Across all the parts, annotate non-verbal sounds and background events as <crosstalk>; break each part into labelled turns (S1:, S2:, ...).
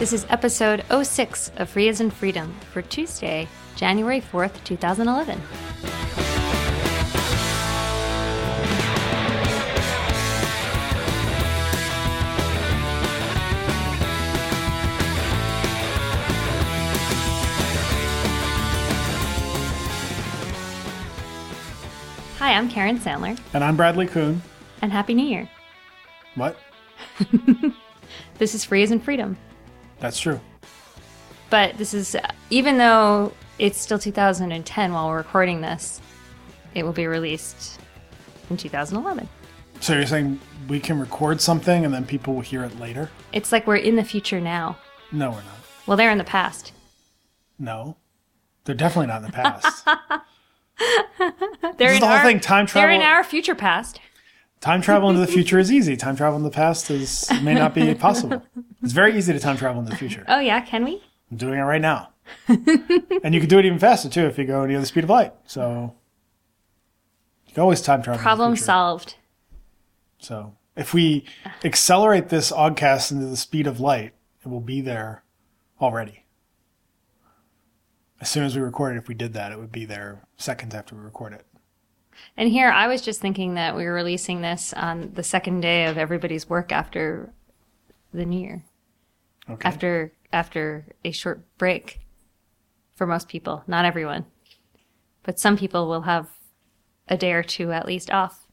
S1: This is episode 06 of Free as in Freedom for Tuesday, January 4th, 2011. Hi, I'm Karen Sandler,
S2: And I'm Bradley Kuhn.
S1: and Happy New Year.
S2: What? <laughs>
S1: This is Free as in Freedom.
S2: That's true.
S1: But this is, even though it's still 2010 while we're recording this, it will be released in 2011.
S2: So you're saying we can record something and then people will hear it later?
S1: It's like we're in the future now.
S2: No, we're not.
S1: Well, they're in the past.
S2: No. They're definitely not in the past. <laughs>
S1: They're
S2: is
S1: in
S2: the whole
S1: our,
S2: thing, time travel.
S1: They're in our future past.
S2: Time travel into the future is easy. Time travel in the past is may not be possible. It's very easy to time travel in the future.
S1: Oh, yeah, can we?
S2: I'm doing it right now. <laughs> and you can do it even faster too if you go near the speed of light. So you can always time travel.
S1: Problem solved.
S2: So if we accelerate this oggcast into the speed of light, it will be there already. As soon as we record it, if we did that, it would be there seconds after we record it.
S1: And here, I was just thinking that we were releasing this on the second day of everybody's work after the new year,
S2: Okay.
S1: after after a short break for most people, not everyone. But some people will have a day or two at least off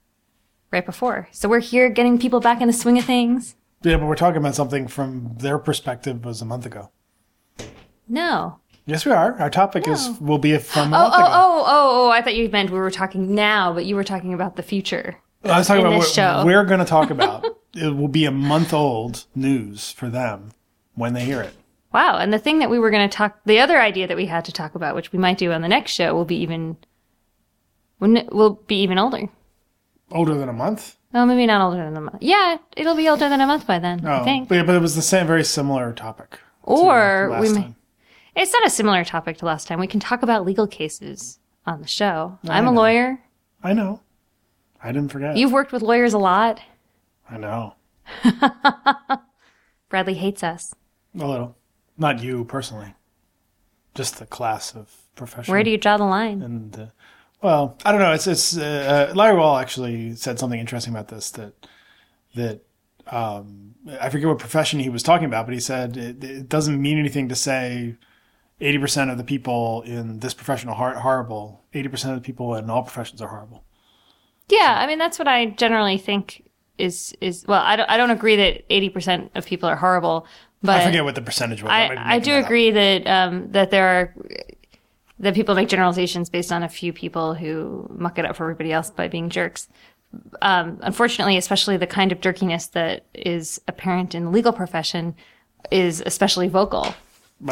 S1: right before. So we're here getting people back in the swing of things.
S2: yeah, but we're talking about something from their perspective was a month ago.
S1: No.
S2: Yes, we are. Our topic is
S1: oh.
S2: will be from a
S1: Oh,
S2: month
S1: oh,
S2: ago.
S1: oh, oh, oh, I thought you meant we were talking now, but you were talking about the future.
S2: I was talking
S1: in
S2: about what
S1: show.
S2: we're going to talk <laughs> about. it will be a month old news for them when they hear it.
S1: Wow. And the thing that we were going to talk, the other idea that we had to talk about, which we might do on the next show, will be even, will be even older.
S2: Older than a month?
S1: Oh, maybe not older than a month. Yeah, it'll be older than a month by then, I
S2: Oh,
S1: think.
S2: but, but it was the same, very similar topic.
S1: Or we may,
S2: time.
S1: It's not a similar topic to last time. We can talk about legal cases on the show. I'm a
S2: know.
S1: lawyer.
S2: I know. I didn't forget.
S1: You've worked with lawyers a lot.
S2: I know. <laughs>
S1: Bradley hates us.
S2: A little. Not you personally. Just the class of profession.
S1: Where do you draw the line?
S2: And uh, well, I don't know. It's it's uh, uh, Larry Wall actually said something interesting about this that that um, I forget what profession he was talking about, but he said it, it doesn't mean anything to say eighty percent of the people in this profession are horrible. Eighty percent of the people in all professions are horrible.
S1: Yeah, I mean that's what I generally think is is well, I don't I don't agree that eighty percent of people are horrible, but
S2: I forget what the percentage was.
S1: I, I do
S2: that up.
S1: agree that um, that there are that people make generalizations based on a few people who muck it up for everybody else by being jerks. Um, unfortunately, especially the kind of jerkiness that is apparent in the legal profession is especially vocal.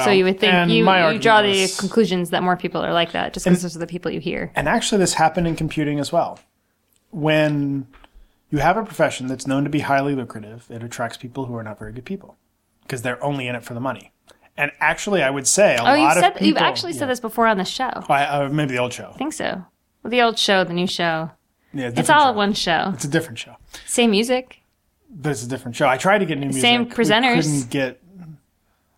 S1: So you would think you, you draw the
S2: was-
S1: conclusions that more people are like that just because those are the people you hear.
S2: And actually, this happened in computing as well. When you have a profession that's known to be highly lucrative, it attracts people who are not very good people because they're only in it for the money. And actually, I would say a
S1: Oh,
S2: lot
S1: said
S2: of people.
S1: you've actually
S2: yeah.
S1: said this before on the show. I
S2: I, uh, maybe the old show.
S1: I think so. Well, the old show, the new show.
S2: Yeah,
S1: It's all
S2: show.
S1: one show.
S2: It's a different show,
S1: Same music.
S2: but it's a different show. I tried to get new music.
S1: Same
S2: We
S1: presenters.
S2: couldn't get.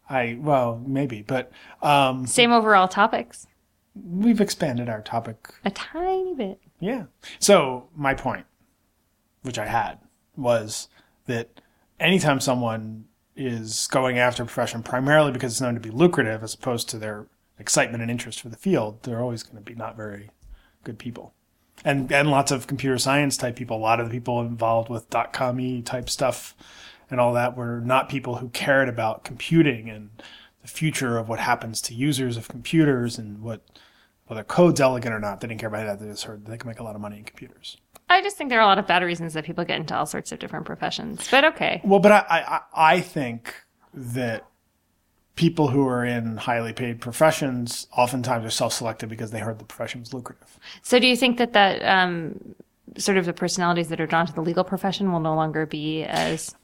S2: I well maybe, but um,
S1: Same overall topics.
S2: we've expanded our topic
S1: A tiny bit.
S2: Yeah. So my point, which I had, was that anytime someone is going after a profession primarily because it's known to be lucrative as opposed to their excitement and interest for the field, they're always going to be not very good people. And and lots of computer science type people, a lot of the people involved with dot com type stuff and all that were not people who cared about computing and the future of what happens to users of computers and what whether code's elegant or not. They didn't care about that. They just heard they can make a lot of money in computers.
S1: I just think there are a lot of bad reasons that people get into all sorts of different professions. But okay.
S2: Well, but I, I, I think that people who are in highly paid professions oftentimes are self-selected because they heard the profession was lucrative.
S1: So do you think that that um, sort of the personalities that are drawn to the legal profession will no longer be as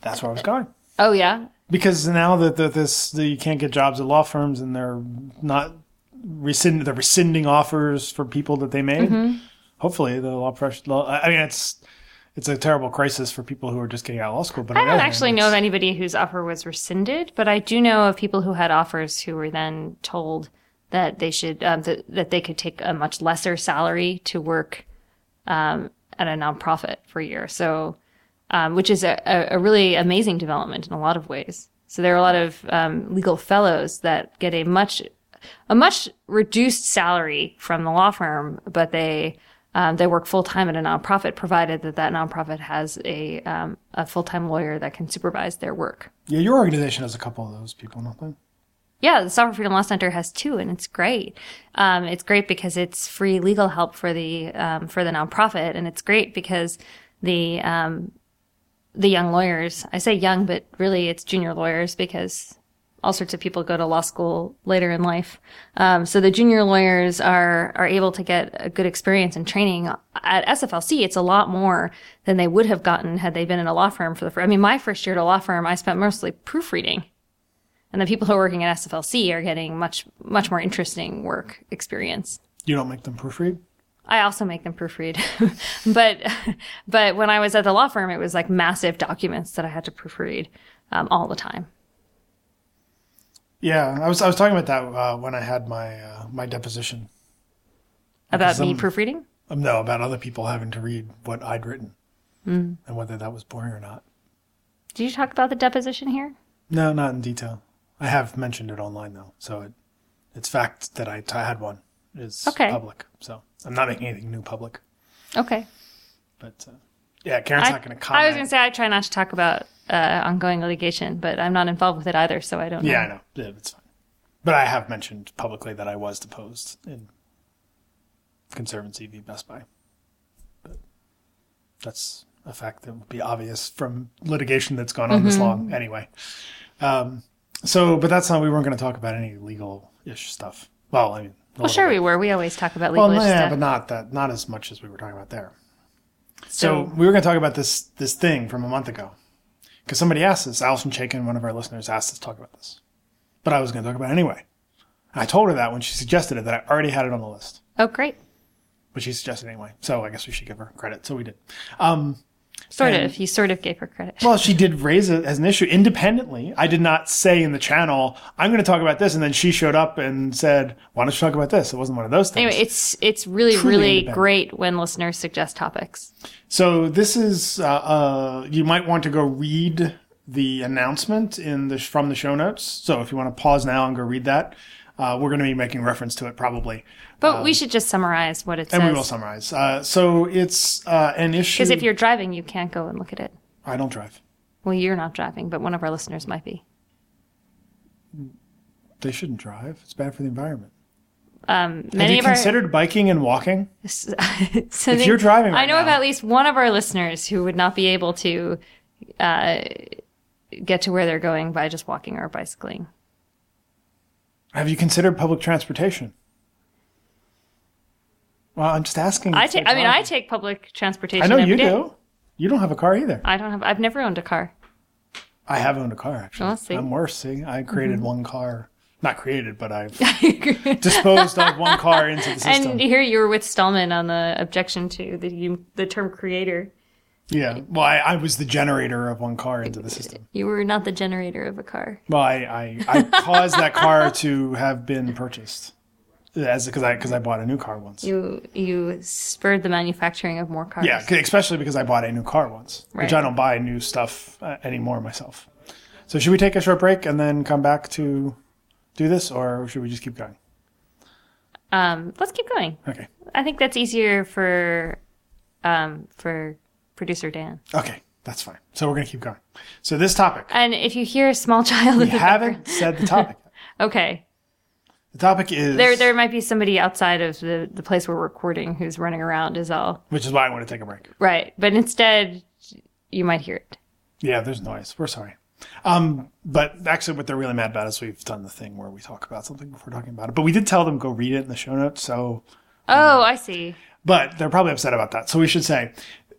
S2: That's where I was going.
S1: Oh yeah.
S2: Because now that, that this that you can't get jobs at law firms and they're not rescind they're rescinding offers for people that they made. Hopefully, the law. Law, I mean, it's it's a terrible crisis for people who are just getting out of law school. But
S1: I don't actually know of anybody whose offer was rescinded, but I do know of people who had offers who were then told that they should um, that, that they could take a much lesser salary to work um, at a nonprofit for a year. So, um, which is a, a, really amazing development in a lot of ways. So there are a lot of um, legal fellows that get a much a much reduced salary from the law firm, but they um, they work full time at a nonprofit, provided that that nonprofit has a um, a full time lawyer that can supervise their work.
S2: Yeah, your organization has a couple of those people, don't they?
S1: Yeah, the Software Freedom Law Center has two, and it's great. Um, it's great because it's free legal help for the um, for the nonprofit, and it's great because the um, the young lawyers. I say young, but really it's junior lawyers because all sorts of people go to law school later in life. Um, so the junior lawyers are are able to get a good experience and training at SFLC. It's a lot more than they would have gotten had they been in a law firm for the. Fir- I mean, my first year at a law firm, I spent mostly proofreading. And the people who are working at SFLC are getting much, much more interesting work experience.
S2: You don't make them proofread.
S1: I also make them proofread, <laughs> but, but when I was at the law firm, it was like massive documents that I had to proofread um, all the time.
S2: Yeah, I was I was talking about that uh, when I had my uh, my deposition.
S1: About me proofreading?
S2: Um, no, about other people having to read what I'd written
S1: Mm.
S2: and whether that was boring or not.
S1: Did you talk about the deposition here?
S2: No, not in detail. I have mentioned it online though, so it, it's fact that I, I had one is
S1: Okay.
S2: public. So I'm not making anything new public.
S1: Okay.
S2: But uh, yeah, Karen's
S1: I,
S2: not going to comment.
S1: I was going to say I try not to talk about uh, ongoing litigation, but I'm not involved with it either, so I don't know.
S2: Yeah, I know. Yeah, it's fine. But I have mentioned publicly that I was deposed in Conservancy v. Best Buy. But that's a fact that would be obvious from litigation that's gone on this
S1: Mm-hmm.
S2: long anyway. Um, so, but that's not, we weren't going to talk about any legal ish stuff. Well, I mean,
S1: Well, sure
S2: bit.
S1: we were. We always talk about legal
S2: Well, yeah,
S1: stuff.
S2: but not that, not as much as we were talking about there. So, we were going to talk about this this thing from a month ago because somebody asked us. Allison Chaikin, one of our listeners, asked us to talk about this, but I was going to talk about it anyway. I told her that when she suggested it that I already had it on the list,
S1: oh, great.
S2: but she suggested it anyway. So I guess we should give her credit. So we did. Um,
S1: Sort
S2: And-
S1: of. You sort of gave her credit.
S2: well, she did raise it as an issue independently. I did not say in the channel, "I'm going to talk about this," and then she showed up and said, "Why don't you talk about this?" It wasn't one of those things.
S1: Anyway, it's it's really
S2: Truly
S1: really great when listeners suggest topics.
S2: So this is uh, uh, you might want to go read the announcement in the from the show notes. So if you want to pause now and go read that, uh, we're going to be making reference to it probably,
S1: But we should just summarize what it
S2: and we will summarize. Uh, so it's uh, an issue.
S1: Because if you're driving, you can't go and look at it.
S2: I don't drive.
S1: Well, you're not driving, but one of our listeners might be.
S2: They shouldn't drive. It's bad for the environment.
S1: Um,
S2: Have you
S1: of our
S2: considered biking and walking? <laughs>
S1: so
S2: If
S1: they-
S2: you're driving
S1: I
S2: right
S1: know of at least one of our listeners who would not be able to uh, get to where they're going by just walking or bicycling.
S2: Have you considered public transportation? Well, I'm just asking.
S1: I take. I mean, I take public transportation.
S2: I know you
S1: day.
S2: do. You don't have a car either.
S1: I don't have. I've never owned a car.
S2: I have owned a car actually.
S1: Oh, see. Mm-hmm.
S2: I'm worse. See, I created one car. Not created, but I've <laughs> disposed of one car into the <laughs> system.
S1: And here you were with Stallman on the objection to the the term creator.
S2: Yeah. Well, I, I was the generator of one car into the system.
S1: You were not the generator of a car.
S2: Well, I, I, I caused that car to have been purchased as because I because I bought a new car once.
S1: You you spurred the manufacturing of more cars.
S2: Yeah, especially because I bought a new car once, which I don't buy new stuff uh, anymore myself. So should we take a short break and then come back to do this, or should we just keep going?
S1: Um, let's keep going.
S2: Okay.
S1: I think that's easier for um, for producer Dan.
S2: Okay, that's fine. So we're gonna keep going. So this topic,
S1: And if you hear a small <laughs> child,
S2: we haven't said the topic. <laughs>
S1: Okay,
S2: The topic is
S1: there there might be somebody outside of the the place we're recording who's running around. Is all
S2: which is why I want to take a break.
S1: right, but instead you might hear it.
S2: Yeah, there's noise. We're sorry. Um, but actually, what they're really mad about is we've done the thing where we talk about something before talking about it. But we did tell them go read it in the show notes. So,
S1: Oh, I see.
S2: but they're probably upset about that. So we should say,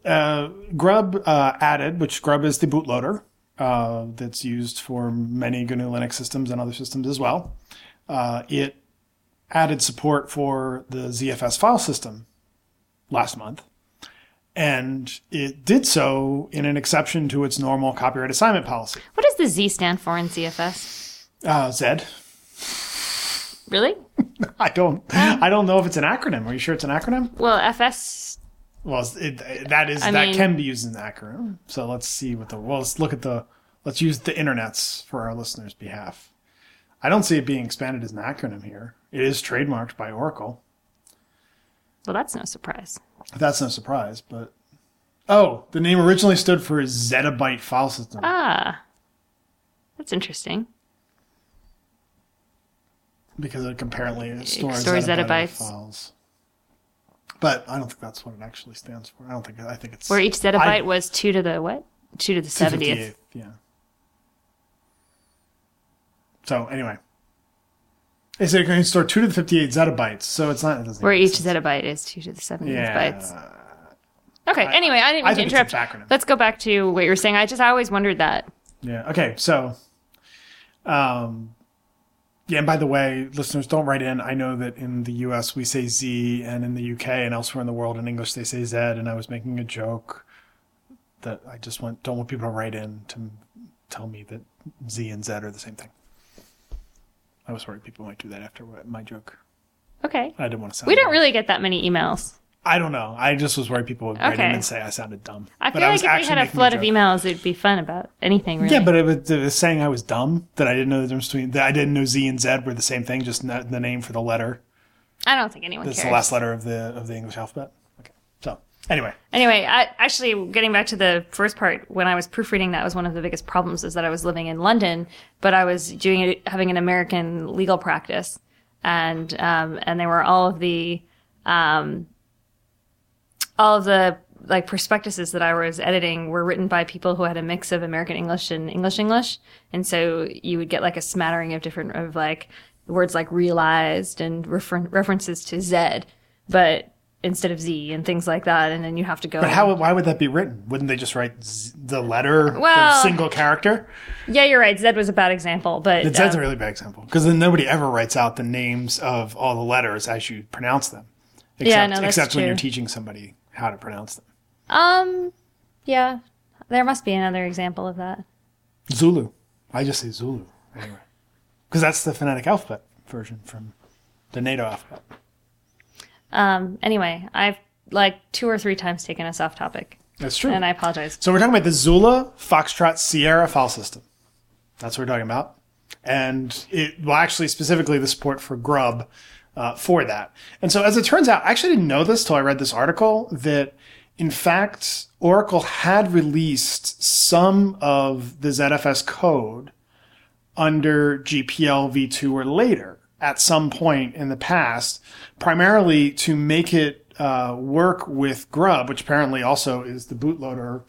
S2: uh, Grub uh, added, which Grub is the bootloader uh, that's used for many GNU Linux systems and other systems as well. Uh, it added support for the ZFS file system last month. And it did so in an exception to its normal copyright assignment policy.
S1: What does the Z stand for in ZFS?
S2: Uh, Zed.
S1: Really? <laughs>
S2: I don't. I don't know if it's an acronym. Are you sure it's an acronym?
S1: Well, FS.
S2: Well, it, that is
S1: I
S2: that
S1: mean-
S2: can be used as an acronym. So let's see what the. Well, let's look at the. Let's use the internets for our listeners' behalf. I don't see it being expanded as an acronym here. It is trademarked by Oracle.
S1: Well, that's no surprise.
S2: That's no surprise, but oh, the name originally stood for Zettabyte file system.
S1: Ah, that's interesting.
S2: because it apparently stores,
S1: stores
S2: zettabyte
S1: zettabytes.
S2: files. But I don't think that's what it actually stands for. I don't think. I think it's
S1: Where each zettabyte
S2: I-
S1: was two to the what? Two to the
S2: 258th,
S1: seventieth.
S2: Yeah. So anyway, they say it can store two to the fifty-eight zettabytes. So it's not. It
S1: Where each
S2: sense.
S1: zettabyte is two to the seventieth
S2: yeah.
S1: bytes. Okay. anyway, I didn't
S2: I
S1: to interrupt. Let's go back to what you were saying. I just I always wondered that.
S2: Yeah. Okay. So, um, yeah. And by the way, listeners, don't write in. I know that in the U.S. we say Z, and in the UK and elsewhere in the world in English they say Z. And I was making a joke that I just want don't want people to write in to tell me that Z and Z are the same thing. I was worried people might do that after my joke.
S1: Okay.
S2: I didn't want to sound.
S1: We don't really get that many emails.
S2: I don't know. I just was worried people would write in and say I sounded dumb.
S1: I
S2: But
S1: feel like if we had a flood of emails, it'd be fun about anything. Really.
S2: Yeah, but it was, it was saying I was dumb that I didn't know the difference between that I didn't know Z and Z were the same thing, just the name for the letter.
S1: I don't think anyone
S2: That's
S1: cares.
S2: the last letter of the of the English alphabet. Okay. So anyway,
S1: Anyway, I, actually, getting back to the first part, when I was proofreading, that was one of the biggest problems is that I was living in London, but I was doing it, having an American legal practice, and um, and there were all of the, um, all of the like prospectuses that I was editing were written by people who had a mix of American English and English English, and so you would get like a smattering of different of like words like realized and refer- references to Z, but instead of Z and things like that, and then you have to go.
S2: but how? Why would that be written? Wouldn't they just write Z, the letter, the single character?
S1: Yeah, you're right. Zed was a bad example, but um,
S2: a really bad example because then nobody ever writes out the names of all the letters as you pronounce them. Except,
S1: Yeah, no, that's
S2: except when you're teaching somebody how to pronounce them.
S1: um, yeah, there must be another example of that.
S2: Zulu. I just say Zulu anyway, because that's the phonetic alphabet version from the NATO alphabet.
S1: Um, anyway, I've like two or three times taken us off topic,
S2: That's true.
S1: and I apologize.
S2: So we're talking about the Zulu Foxtrot Sierra file system. That's what we're talking about. And it, well, actually, specifically the support for Grub uh, for that. And so, as it turns out, I actually didn't know this till I read this article that, in fact, Oracle had released some of the ZFS code under GPL v2 or later at some point in the past, primarily to make it uh, work with Grub, which apparently also is the bootloader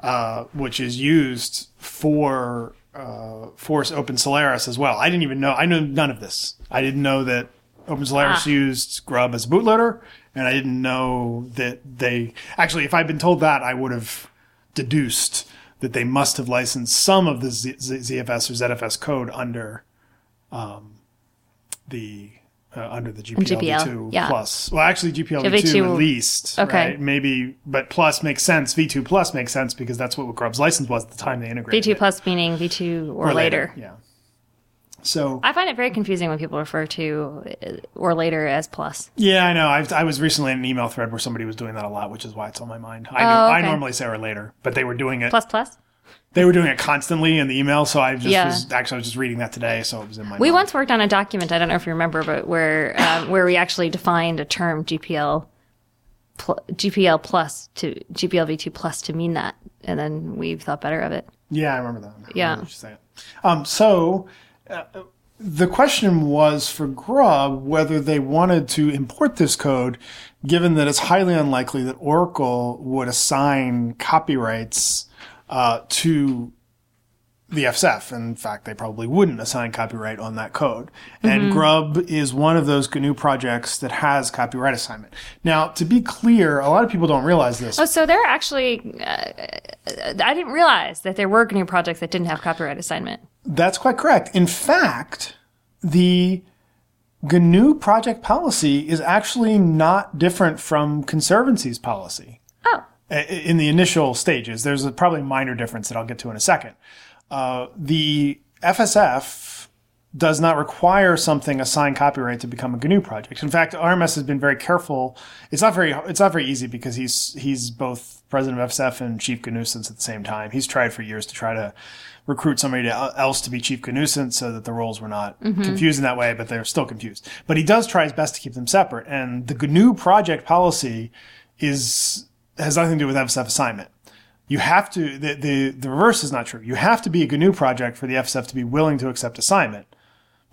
S2: uh, which is used for uh, Force Open Solaris as well. I didn't even know. I knew none of this. I didn't know that Open Solaris
S1: Ah.
S2: used Grub as a bootloader, and I didn't know that they actually. If I'd been told that, I would have deduced that they must have licensed some of the Z- ZFS or ZFS code under um, the. Uh, under the GPL,
S1: GPL,
S2: v2
S1: yeah.
S2: plus. Well, actually, GPL v2
S1: V2
S2: at least.
S1: Okay.
S2: right? Maybe, but plus makes sense. V2 plus makes sense because that's what Grub's license was at the time they integrated.
S1: V2
S2: it.
S1: plus meaning V2 or,
S2: Or
S1: later.
S2: Yeah. So
S1: I find it very confusing when people refer to uh, or later as plus.
S2: yeah, I know. I've, I was recently in an email thread where somebody was doing that a lot, which is why it's on my mind. I,
S1: Oh,
S2: I
S1: okay.
S2: normally say or later, but they were doing it.
S1: Plus plus.
S2: They were doing it constantly in the email, so I just
S1: Yeah.
S2: was actually I was just reading that today, so it was in my.
S1: We
S2: mind.
S1: once worked on a document. I don't know if you remember, but where um, where we actually defined a term GPL pl- GPL plus to GPL v2 plus to mean that, and then we thought better of it.
S2: Yeah, I remember that. I
S1: Yeah.
S2: remember what you're saying. Um, so the question was for Grub whether they wanted to import this code, given that it's highly unlikely that Oracle would assign copyrights uh, to the FSF. In fact, they probably wouldn't assign copyright on that code. And Grub is one of those GNU projects that has copyright assignment. Now, to be clear, a lot of people don't realize this.
S1: Oh, so there are actually, uh, I didn't realize that there were GNU projects that didn't have copyright assignment.
S2: That's quite correct. In fact, the GNU project policy is actually not different from Conservancy's policy.
S1: Oh,
S2: in the initial stages. There's a probably minor difference that I'll get to in a second. Uh, the FSF does not require something assigned copyright to become a GNU project. In fact, RMS has been very careful. It's not very it's not very easy because he's he's both president of FSF and chief GNUisance at the same time. He's tried for years to try to recruit somebody to, else to be chief GNUisance so that the roles were not mm-hmm. confused in that way, but they're still confused. But he does try his best to keep them separate. And the GNU project policy is has nothing to do with FSF assignment you have to the, the the reverse is not true. You have to be a GNU project for the FSF to be willing to accept assignment.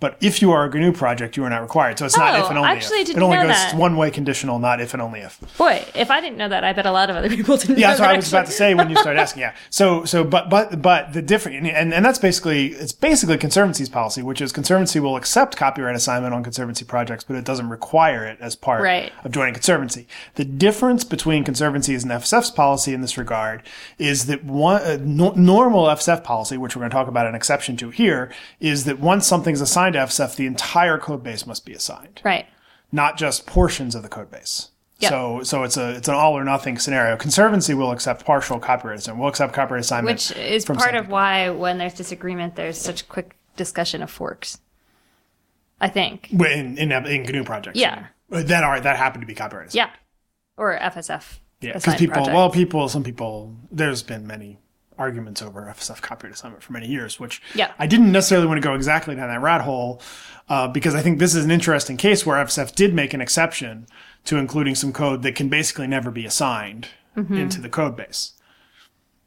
S2: But if you are a GNU project, you are not required. So it's oh, not if and only
S1: actually
S2: if.
S1: Didn't
S2: it only
S1: know
S2: goes
S1: that.
S2: one way conditional, not if and only if.
S1: Boy, if I didn't know that, I bet a lot of other <laughs> people didn't.
S2: Yeah,
S1: that's
S2: what
S1: I
S2: was about to say when you started asking. Yeah. So so but but but the different and, and that's basically it's basically conservancy's policy, which is conservancy will accept copyright assignment on conservancy projects, but it doesn't require it as part
S1: right.
S2: of joining conservancy. The difference between conservancy's and FSF's policy in this regard is that one uh, no, normal FSF policy, which we're going to talk about an exception to here, is that once something's assigned to FSF, the entire code base must be assigned.
S1: Right.
S2: Not just portions of the code base.
S1: Yep.
S2: So, so it's a it's an all or nothing scenario. Conservancy will accept partial copyright assignment. We'll accept copyright assignment,
S1: which is part of why when there's disagreement, there's such quick discussion of forks. I think
S2: in in, in GNU projects.
S1: Yeah, uh,
S2: that are that happen to be copyright.
S1: Yeah, or FSF.
S2: Yeah, because people, project. well, people, some people. There's been many arguments over FSF copyright assignment for many years, which
S1: yeah.
S2: I didn't necessarily want to go exactly down that rat hole uh, because I think this is an interesting case where FSF did make an exception to including some code that can basically never be assigned mm-hmm. into the code base.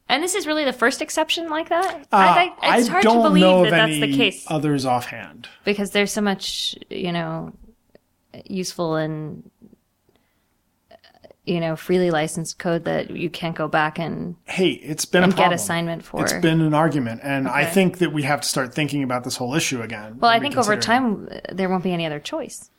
S1: And this is really the first exception like that.
S2: Uh, I, I, it's hard to believe that that's the case. Others offhand,
S1: because there's so much, you know, useful and you know freely licensed code that you can't go back and
S2: hey it's been a
S1: get assignment for
S2: it's been an argument and okay. i think that we have to start thinking about this whole issue again
S1: well i think over time uh, there won't be any other choice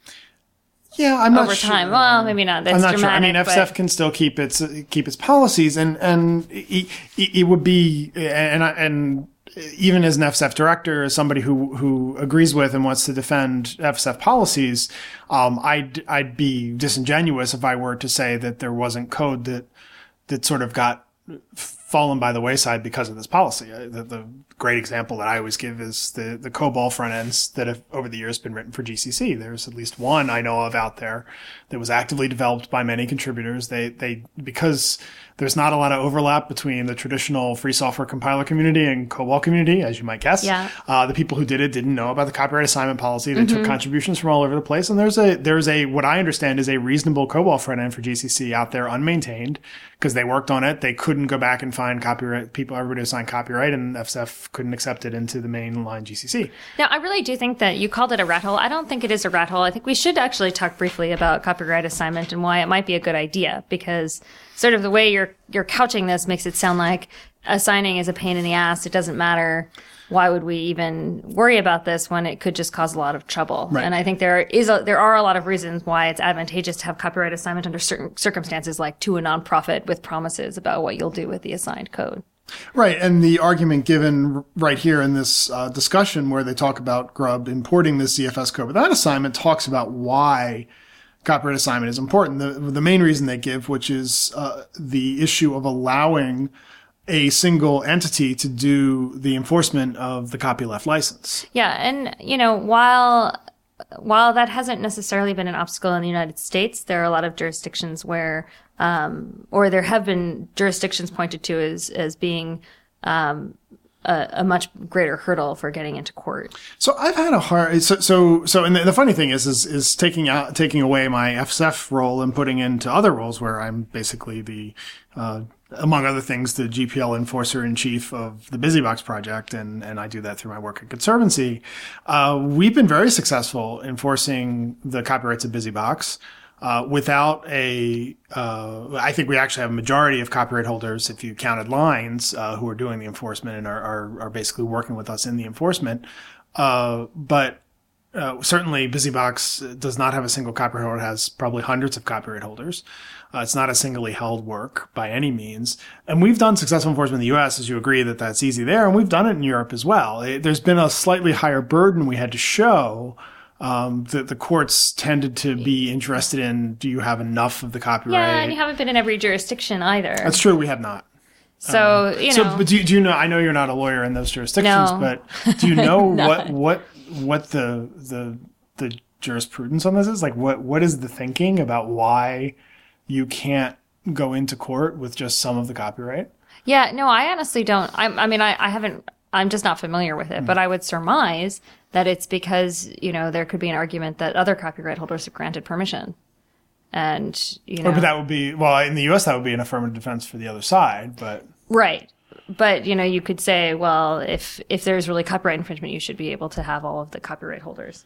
S2: yeah, I'm
S1: over
S2: not
S1: time. Sure. Well, maybe not. That's
S2: I'm not
S1: dramatic,
S2: sure. I mean, FSF can still keep its keep its policies, and and it, it would be and and even as an FSF director, as somebody who who agrees with and wants to defend FSF policies, um, I'd I'd be disingenuous if I were to say that there wasn't code that that sort of got fallen by the wayside because of this policy. The, the, great example that I always give is the, the COBOL front ends that have over the years been written for GCC. There's at least one I know of out there that was actively developed by many contributors. They, they, because there's not a lot of overlap between the traditional free software compiler community and COBOL community, as you might guess.
S1: Yeah.
S2: Uh, the people who did it didn't know about the copyright assignment policy. They mm-hmm. took contributions from all over the place. And there's a, there's a, what I understand is a reasonable COBOL front end for GCC out there unmaintained because they worked on it. They couldn't go back and find copyright people, everybody assigned copyright and FSF couldn't accept it into the mainline GCC.
S1: Now, I really do think that you called it a rat hole. I don't think it is a rat hole. I think we should actually talk briefly about copyright assignment and why it might be a good idea because sort of the way you're you're couching this makes it sound like assigning is a pain in the ass. It doesn't matter. Why would we even worry about this when it could just cause a lot of trouble?
S2: Right.
S1: And I think there is a, there are a lot of reasons why it's advantageous to have copyright assignment under certain circumstances, like to a nonprofit with promises about what you'll do with the assigned code.
S2: Right, and the argument given right here in this uh, discussion, where they talk about Grub importing this ZFS code, but that assignment talks about why copyright assignment is important. The, the main reason they give, which is uh, the issue of allowing a single entity to do the enforcement of the copyleft license.
S1: Yeah, and you know, while while that hasn't necessarily been an obstacle in the United States, there are a lot of jurisdictions where, um, or there have been jurisdictions pointed to as as being um, a, a, much greater hurdle for getting into court.
S2: So I've had a hard so so so and the, the, funny thing is is is taking out taking away my FSF role and putting into other roles where I'm basically the uh, among other things the GPL enforcer in chief of the BusyBox project and and I do that through my work at Conservancy. Uh, we've been very successful enforcing the copyrights of BusyBox. Uh, without a, uh, I think we actually have a majority of copyright holders, if you counted lines, uh, who are doing the enforcement and are, are, are, basically working with us in the enforcement. Uh, but uh, certainly, BusyBox does not have a single copyright holder; it has probably hundreds of copyright holders. Uh, it's not a singly held work by any means. And we've done successful enforcement in the U.S. As you agree that that's easy there, and we've done it in Europe as well. It, there's been a slightly higher burden we had to show um, the the courts tended to be interested in do you have enough of the copyright?
S1: Yeah, and you haven't been in every jurisdiction either.
S2: That's true. We have not.
S1: so you know,
S2: So, but do you, do you know? I know you're not a lawyer in those jurisdictions,
S1: No.
S2: but do you know <laughs> what what what the the the jurisprudence on this is? Like, what what is the thinking about why you can't go into court with just some of the copyright?
S1: Yeah, no, I honestly don't. I, I mean, I, I haven't. I'm just not familiar with it,
S2: Hmm.
S1: but I would surmise that it's because you know there could be an argument that other copyright holders have granted permission, and you know,
S2: Or, but that would be well in the U.S. That would be an affirmative defense for the other side. But
S1: right. But you know, you could say, well, if if there's really copyright infringement, you should be able to have all of the copyright holders.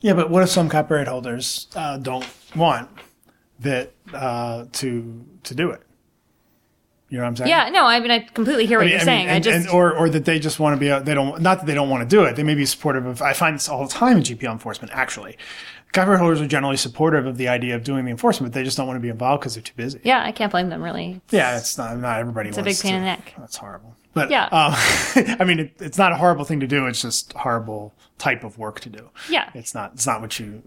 S2: yeah, but what if some copyright holders uh, don't want that uh, to to do it? You know what I'm saying?
S1: Yeah, no, I mean, I completely hear what
S2: I
S1: you're
S2: mean,
S1: saying.
S2: and-
S1: I just
S2: and- or or that they just want to be uh, they don't not that they don't want to do it. They may be supportive of. I find this all the time in GPL enforcement. Actually, copyright holders are generally supportive of the idea of doing the enforcement. But they just don't want to be involved because they're too busy.
S1: yeah, I can't blame them really.
S2: Yeah, it's not not everybody. It's
S1: a big pain in the neck.
S2: That's horrible. But
S1: Yeah.
S2: um, <laughs> I mean, it, it's not a horrible thing to do. It's just horrible type of work to do.
S1: Yeah.
S2: It's not. It's not what you.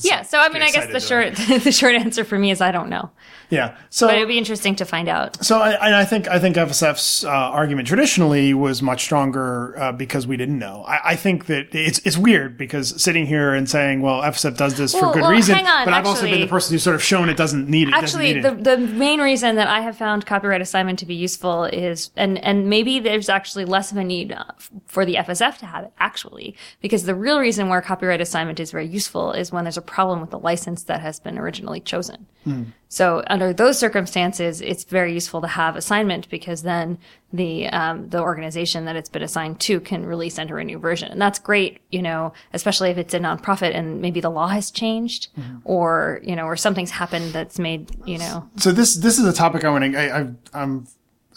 S1: Yeah, so I mean, I guess the short <laughs> the short answer for me is I don't know,
S2: Yeah. So
S1: but it'd be interesting to find out.
S2: So I, and I think I think FSF's uh, argument traditionally was much stronger uh, because we didn't know. I, I think that it's it's weird because sitting here and saying, well, FSF does this for good
S1: well,
S2: reason,
S1: hang on,
S2: but I've also been the person who's sort of shown it doesn't need it.
S1: Actually,
S2: need
S1: the,
S2: it.
S1: the main reason that I have found copyright assignment to be useful is, and, and maybe there's actually less of a need uh, for the FSF to have it, actually, because the real reason where copyright assignment is very useful is when there's a problem with the license that has been originally chosen. So under those circumstances, it's very useful to have assignment because then the um, the organization that it's been assigned to can release under a new version, and that's great. You know, especially if it's a nonprofit and maybe the law has changed, or you know, or something's happened that's made you know.
S2: so this this is a topic I want to. I, I, I'm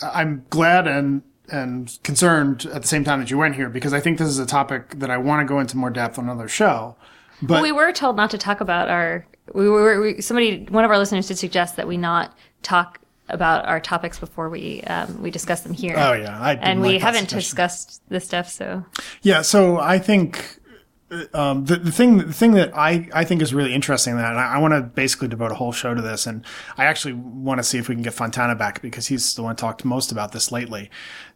S2: I'm glad and and concerned at the same time that you went here because I think this is a topic that I want to go into more depth on another show. But
S1: we were told not to talk about our. We were we, somebody. One of our listeners did suggest that we not talk about our topics before we um, we discuss them here.
S2: oh yeah,
S1: and we
S2: like
S1: haven't discussed this stuff, so
S2: Yeah, so I think um, the, the thing the thing that I, I think is really interesting that I, I want to basically devote a whole show to this and I actually want to see if we can get Fontana back because he's the one talked most about this lately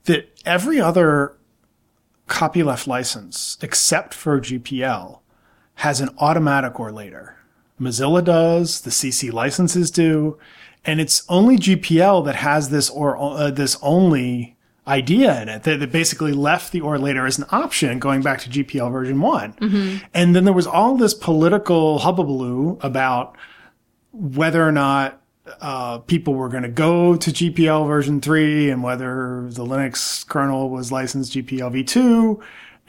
S2: that every other copyleft license except for GPL has an automatic or later. Mozilla does, the CC licenses do, and it's only GPL that has this or uh, this only idea in it. That, that basically left the or later as an option going back to GPL version one. And then there was all this political hubbubaloo about whether or not uh, people were going to go to GPL version 3 and whether the Linux kernel was licensed GPL v2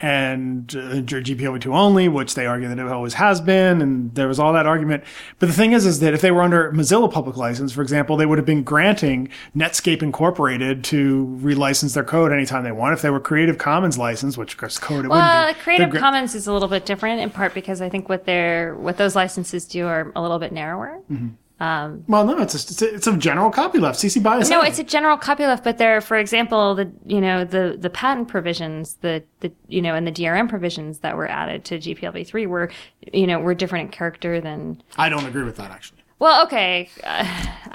S2: and uh, GPL v2 only, which they argue that it always has been. And there was all that argument. But the thing is, is that if they were under Mozilla public license, for example, they would have been granting Netscape Incorporated to relicense their code anytime they want. If they were Creative Commons license, which of course code it
S1: Well,
S2: wouldn't be.
S1: Creative
S2: gra-
S1: Commons is a little bit different in part because I think what they're what those licenses do are a little bit narrower.
S2: Well, no, it's a, it's a, it's a general copyleft. CC BY
S1: No, it's a general copyleft, but there, for example, the you know the the patent provisions, the the you know, and the DRM provisions that were added to GPLv three were you know were different in character than.
S2: I don't agree with that actually.
S1: Well, okay, uh,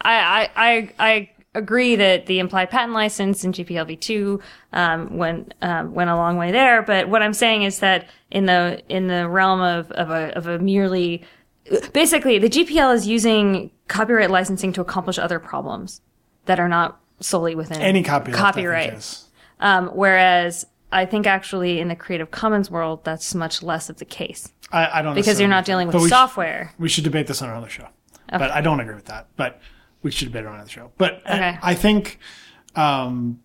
S1: I I I. I agree that the implied patent license in GPLv two um, went um, went a long way there, but what I'm saying is that in the in the realm of of a of a merely basically the GPL is using copyright licensing to accomplish other problems that are not solely within
S2: Any
S1: copyright.
S2: is.
S1: Um, whereas I think actually in the Creative Commons world, that's much less of the case
S2: I, I don't
S1: because you're not dealing with
S2: we sh-
S1: software.
S2: we should debate this on another show. But I don't agree with that. But we should debate it on another show. But uh,
S1: Okay.
S2: I think, um,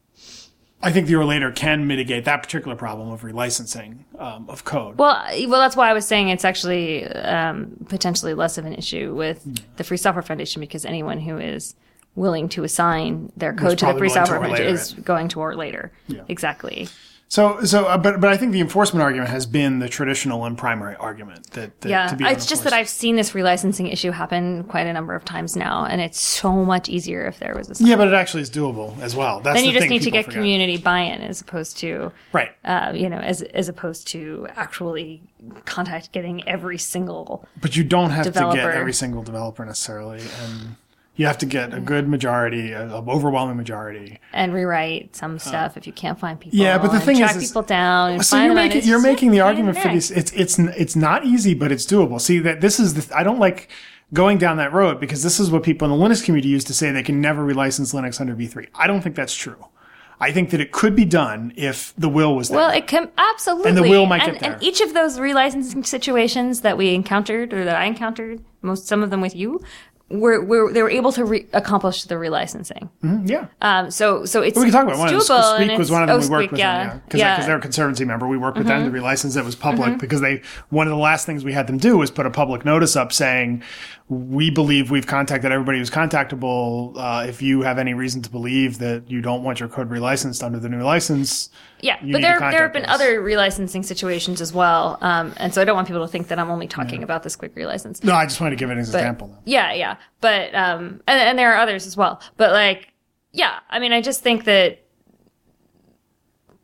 S2: I think the or later can mitigate that particular problem of relicensing um, of code.
S1: Well, well, that's why I was saying it's actually um, potentially less of an issue with
S2: Hmm.
S1: the Free Software Foundation because anyone who is willing to assign their code to the Free Software Foundation is going to or later.
S2: Yeah.
S1: Exactly.
S2: So, so, uh, but, but I think the enforcement argument has been the traditional and primary argument that, that
S1: Yeah,
S2: to be
S1: it's just that. I've seen this relicensing issue happen quite a number of times now, and it's so much easier if there was a.
S2: yeah, but it actually is doable as well. That's
S1: then
S2: the
S1: you just
S2: thing
S1: need to get
S2: forget.
S1: community buy-in as opposed to,
S2: right.
S1: uh, you know, as as opposed to actually contact getting every single.
S2: But you don't have to get every single developer necessarily, and you have to get a good majority, an overwhelming majority.
S1: and rewrite some stuff if you can't find people.
S2: Uh, Yeah, but the thing
S1: track
S2: is-
S1: people down. And
S2: So
S1: find
S2: you're making you're making the argument for this. It's it's it's not easy, but it's doable. See that this is the I don't like going down that road because this is what people in the Linux community used to say they can never relicense Linux under v3. I don't think that's true. I think that it could be done if the will was there.
S1: Well, it can absolutely.
S2: And the wheel might
S1: and,
S2: get there.
S1: And each of those relicensing situations that we encountered, or that I encountered, most some of them with you, were, were they were able to re- accomplish the relicensing.
S2: yeah.
S1: Um, so so it's
S2: we can talk about one of them.
S1: it's doable, and
S2: Squeak was one of them
S1: oh,
S2: we worked
S1: Squeak,
S2: with.
S1: yeah,
S2: them, yeah, because
S1: yeah. Mm-hmm.
S2: they're a conservancy member. We worked with them to relicense it was public because they one of the last things we had them do was put a public notice up saying we believe we've contacted everybody who's contactable. Uh, if you have any reason to believe that you don't want your code relicensed under the new license,
S1: Yeah, but there there have been
S2: us.
S1: other relicensing situations as well, um, and so I don't want people to think that I'm only talking about this Squeak relicense.
S2: no, I just wanted to give it as an example.
S1: Yeah, yeah. But um and, and there are others as well. But like yeah, I mean I just think that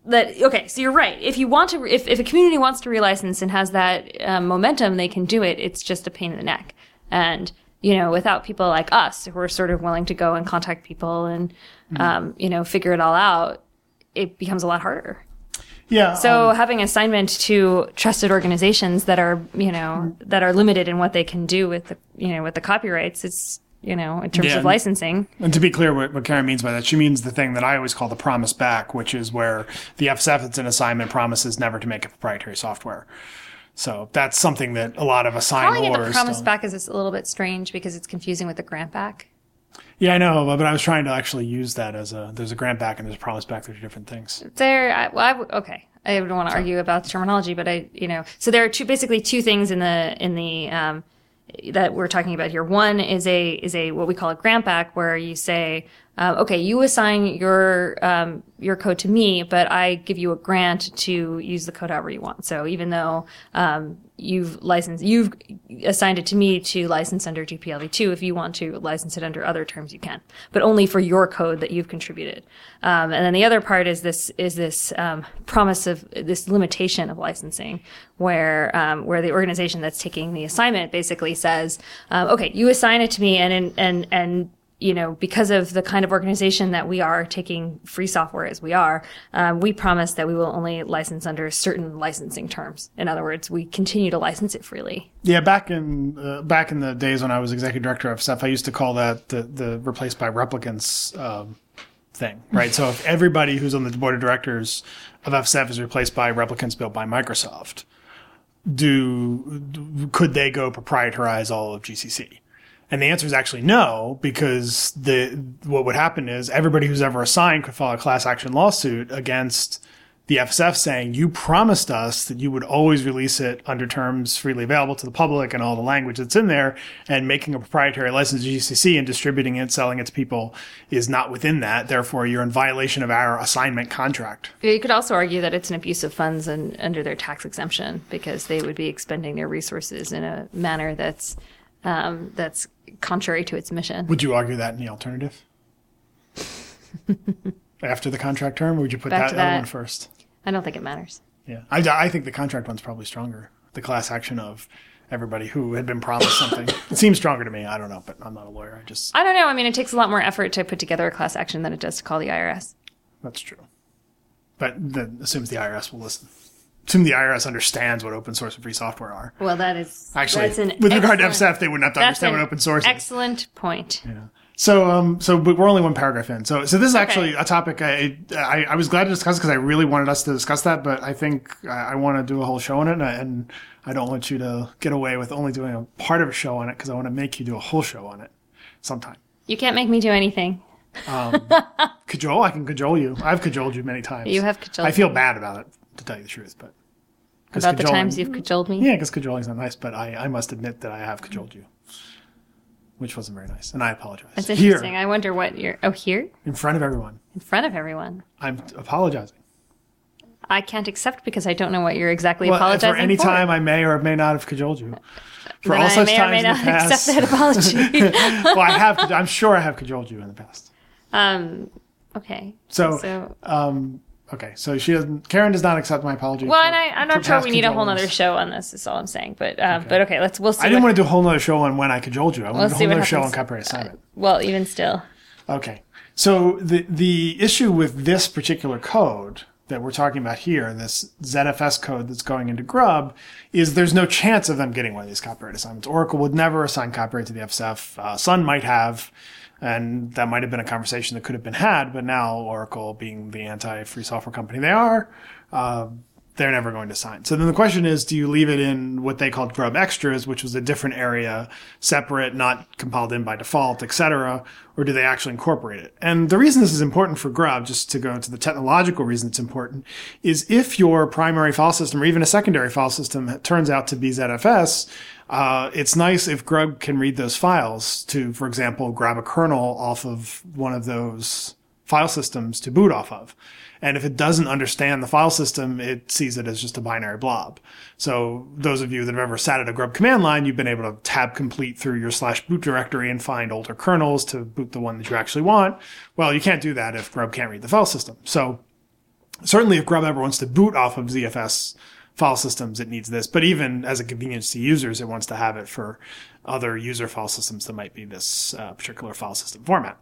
S1: that okay, so you're right. If you want to if if a community wants to relicense and has that um, momentum, they can do it. It's just a pain in the neck. And you know, without people like us who are sort of willing to go and contact people and um, you know, figure it all out, it becomes a lot harder.
S2: Yeah.
S1: So
S2: um,
S1: having assignment to trusted organizations that are, you know, that are limited in what they can do with the, you know, with the copyrights, it's, you know, in terms
S2: Yeah.
S1: of licensing.
S2: And to be clear, what, what Karen means by that, she means the thing that I always call the promise back, which is where the FSF that's an assignment promises never to make a proprietary software. So that's something that a lot of
S1: Calling it
S2: assignors.
S1: the promise
S2: don't-
S1: back is a little bit strange because it's confusing with the grant back.
S2: Yeah, I know, but I was trying to actually use that as a. There's a grant back and there's a promise back. They're two different things.
S1: There, I, well, I w- okay. I don't want to argue about the terminology, but I, you know, so there are two, basically two things in the in the um, that we're talking about here. One is a is a what we call a grant back, where you say, uh, okay, you assign your um, your code to me, but I give you a grant to use the code however you want. So even though um, you've licensed, you've assigned it to me to license under GPLv2, if you want to license it under other terms, you can, but only for your code that you've contributed. Um, and then the other part is this is this um, promise of this limitation of licensing, where um, where the organization that's taking the assignment basically says, um, okay, you assign it to me, and and and you know, because of the kind of organization that we are taking free software as we are, um, we promise that we will only license under certain licensing terms. In other words, we continue to license it freely.
S2: Yeah, back in uh, back in the days when I was executive director of stuff, I used to call that the the replaced by replicants um, thing, right? so if everybody who's on the board of directors of FSF is replaced by replicants built by Microsoft, do, could they go proprietarize all of GCC? And the answer is actually no, because the what would happen is everybody who's ever assigned could file a class action lawsuit against the FSF saying you promised us that you would always release it under terms freely available to the public and all the language that's in there, and making a proprietary license to GCC and distributing it, selling it to people is not within that. Therefore, you're in violation of our assignment contract.
S1: You could also argue that it's an abuse of funds and under their tax exemption because they would be expending their resources in a manner that's um, that's contrary to its mission.
S2: Would you argue that in the alternative? <laughs> After the contract term, or would you put
S1: Back
S2: that
S1: that.
S2: one first?
S1: I don't think it matters.
S2: Yeah, I, I think the contract one's probably stronger. The class action of everybody who had been promised something. <laughs> it seems stronger to me. I don't know, but I'm not a lawyer. I just
S1: I don't know. I mean, it takes a lot more effort to put together a class action than it does to call the IRS.
S2: that's true. But that assumes the IRS will listen. Assume the IRS understands what open source and free software are.
S1: Well, that is
S2: Actually, with regard to FSF, they wouldn't have to understand what open source is.
S1: excellent point.
S2: So, um, so but we're only one paragraph in. So, so this is actually a topic I, I, I was glad to discuss because I really wanted us to discuss that, but I think I, I want to do a whole show on it, and I, and I don't want you to get away with only doing a part of a show on it because I want to make you do a whole show on it sometime.
S1: You can't make me do anything. <laughs>
S2: Cajole, I can cajole you. I've cajoled you many times.
S1: You have cajoled
S2: I feel bad about it, to tell you the truth, but
S1: About the times you've cajoled me.
S2: Yeah, because cajoling's not nice, but I, I must admit that I have cajoled you, which wasn't very nice, and I apologize.
S1: That's
S2: Here,
S1: interesting. I wonder what you're. Oh, here
S2: in front of everyone,
S1: in front of everyone.
S2: I'm apologizing.
S1: I can't accept because I don't know what you're exactly
S2: Well,
S1: apologizing
S2: for any
S1: for.
S2: time I may or may not have cajoled you. For
S1: Then
S2: all
S1: I
S2: such
S1: may or may not
S2: past.
S1: accept that apology. <laughs>
S2: well, I have. I'm sure I have cajoled you in the past.
S1: um, okay.
S2: So,
S1: So,
S2: um, okay. So she doesn't. Karen does not accept my apology.
S1: well,
S2: for-
S1: and I, I'm not sure we need a whole nother show on this. Is all I'm saying. But, um, but okay, let's we'll see.
S2: I didn't
S1: what-
S2: want to do a whole nother show on when I cajoled you. I
S1: We'll
S2: wanted
S1: see
S2: do a whole
S1: what
S2: nother show on copyright assignment.
S1: well, even still,
S2: Okay. So the the issue with this particular code that we're talking about here, this ZFS code that's going into Grub, is there's no chance of them getting one of these copyright assignments. Oracle would never assign copyright to the FSF. Uh, Sun might have, and that might have been a conversation that could have been had. But now Oracle, being the anti-free software company they are, uh, they're never going to sign. So then the question is, do you leave it in what they called Grub Extras, which was a different area, separate, not compiled in by default, etc., or do they actually incorporate it? And the reason this is important for Grub, just to go into the technological reason it's important, is if your primary file system or even a secondary file system turns out to be ZFS, uh, it's nice if Grub can read those files to, for example, grab a kernel off of one of those file systems to boot off of. And if it doesn't understand the file system, it sees it as just a binary blob. So those of you that have ever sat at a grub command line, you've been able to tab complete through your slash boot directory and find older kernels to boot the one that you actually want. Well, you can't do that if grub can't read the file system. So certainly if grub ever wants to boot off of ZFS file systems, it needs this. But even as a convenience to users, it wants to have it for other user file systems that might be this uh, particular file system format.